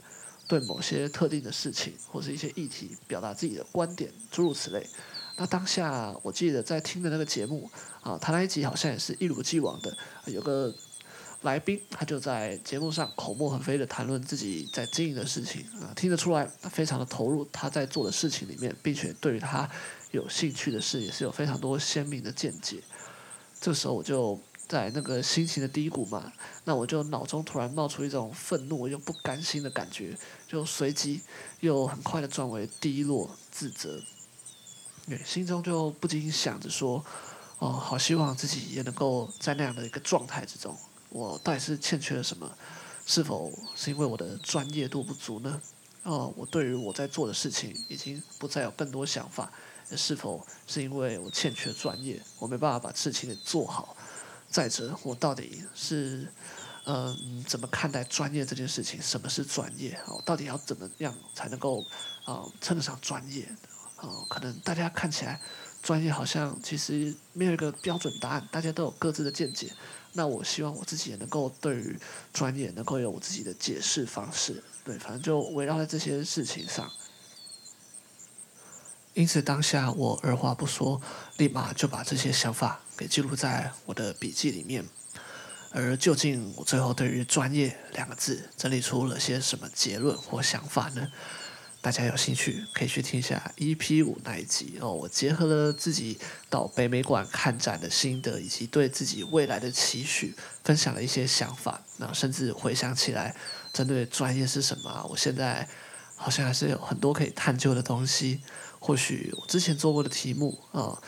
对某些特定的事情或是一些议题表达自己的观点，诸如此类。那当下我记得在听的那个节目啊，他那一集好像也是一如既往的有个。来宾他就在节目上口沫横飞的谈论自己在经营的事情啊，听得出来他非常的投入他在做的事情里面，并且对于他有兴趣的事也是有非常多鲜明的见解。这时候我就在那个心情的低谷嘛，那我就脑中突然冒出一种愤怒又不甘心的感觉，就随即又很快的转为低落自责，对，心中就不禁想着说，哦，好希望自己也能够在那样的一个状态之中。我到底是欠缺了什么？是否是因为我的专业度不足呢？哦，我对于我在做的事情已经不再有更多想法。是否是因为我欠缺专业，我没办法把事情给做好？再者，我到底是嗯怎么看待专业这件事情？什么是专业？哦，到底要怎么样才能够啊称得上专业？哦，可能大家看起来专业好像其实没有一个标准答案，大家都有各自的见解。那我希望我自己也能够对于专业能够有我自己的解释方式，对，反正就围绕在这些事情上。因此当下我二话不说，立马就把这些想法给记录在我的笔记里面。而究竟我最后对于“专业”两个字整理出了些什么结论或想法呢？大家有兴趣可以去听一下 EP 五那一集哦。我结合了自己到北美馆看展的心得，以及对自己未来的期许，分享了一些想法。那甚至回想起来，针对专业是什么，我现在好像还是有很多可以探究的东西。或许我之前做过的题目啊，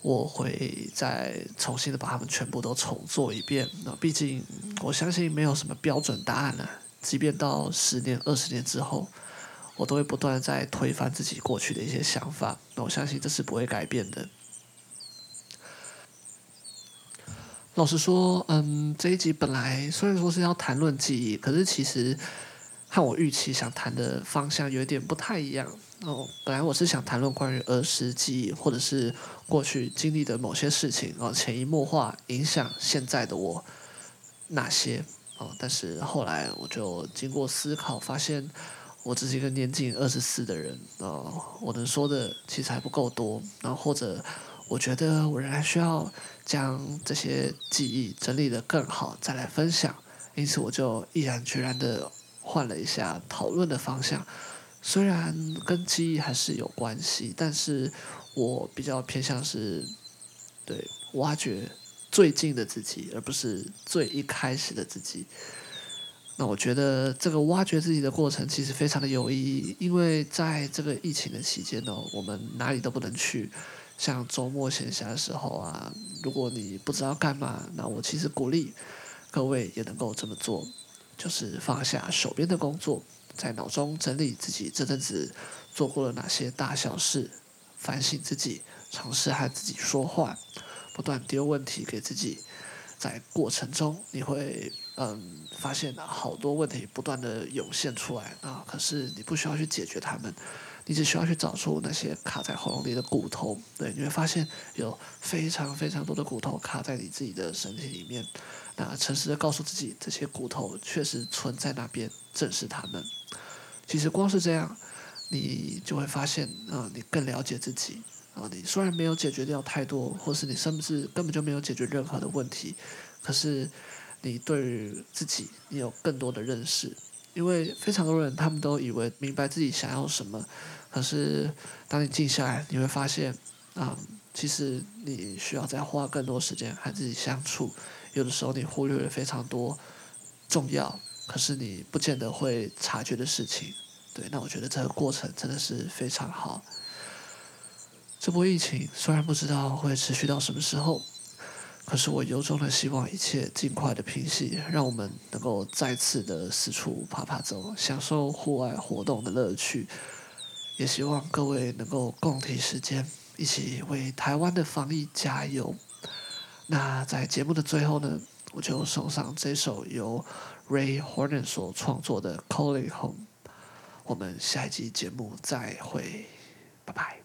我会再重新的把它们全部都重做一遍。那毕竟我相信没有什么标准答案了，即便到十年、二十年之后。我都会不断在推翻自己过去的一些想法，那我相信这是不会改变的。老实说，嗯，这一集本来虽然说是要谈论记忆，可是其实和我预期想谈的方向有点不太一样。哦，本来我是想谈论关于儿时记忆，或者是过去经历的某些事情，哦，潜移默化影响现在的我哪些。哦，但是后来我就经过思考，发现我只是一个年仅二十四的人，哦，我能说的其实还不够多，然后或者我觉得我仍然需要将这些记忆整理得更好，再来分享，因此我就毅然决然的换了一下讨论的方向，虽然跟记忆还是有关系，但是我比较偏向是对挖掘。最近的自己，而不是最一开始的自己。那我觉得这个挖掘自己的过程其实非常的有意义，因为在这个疫情的期间呢，我们哪里都不能去。像周末闲暇的时候啊，如果你不知道干嘛，那我其实鼓励各位也能够这么做，就是放下手边的工作，在脑中整理自己这阵子做过了哪些大小事，反省自己，尝试和自己说话。不断丢问题给自己，在过程中你会嗯发现好多问题不断的涌现出来啊，可是你不需要去解决它们，你只需要去找出那些卡在喉咙里的骨头。对，你会发现有非常非常多的骨头卡在你自己的身体里面。那诚实的告诉自己，这些骨头确实存在那边，正是他们。其实光是这样，你就会发现啊，你更了解自己。啊，你虽然没有解决掉太多，或是你甚至根本就没有解决任何的问题，可是你对于自己，你有更多的认识。因为非常多人他们都以为明白自己想要什么，可是当你静下来，你会发现，啊，其实你需要再花更多时间和自己相处。有的时候你忽略了非常多重要，可是你不见得会察觉的事情。对，那我觉得这个过程真的是非常好。这波疫情虽然不知道会持续到什么时候，可是我由衷的希望一切尽快的平息，让我们能够再次的四处爬爬走，享受户外活动的乐趣。也希望各位能够共体时间，一起为台湾的防疫加油。那在节目的最后呢，我就送上这首由 Ray hornen 所创作的《Calling Home》。我们下一集节目再会，拜拜。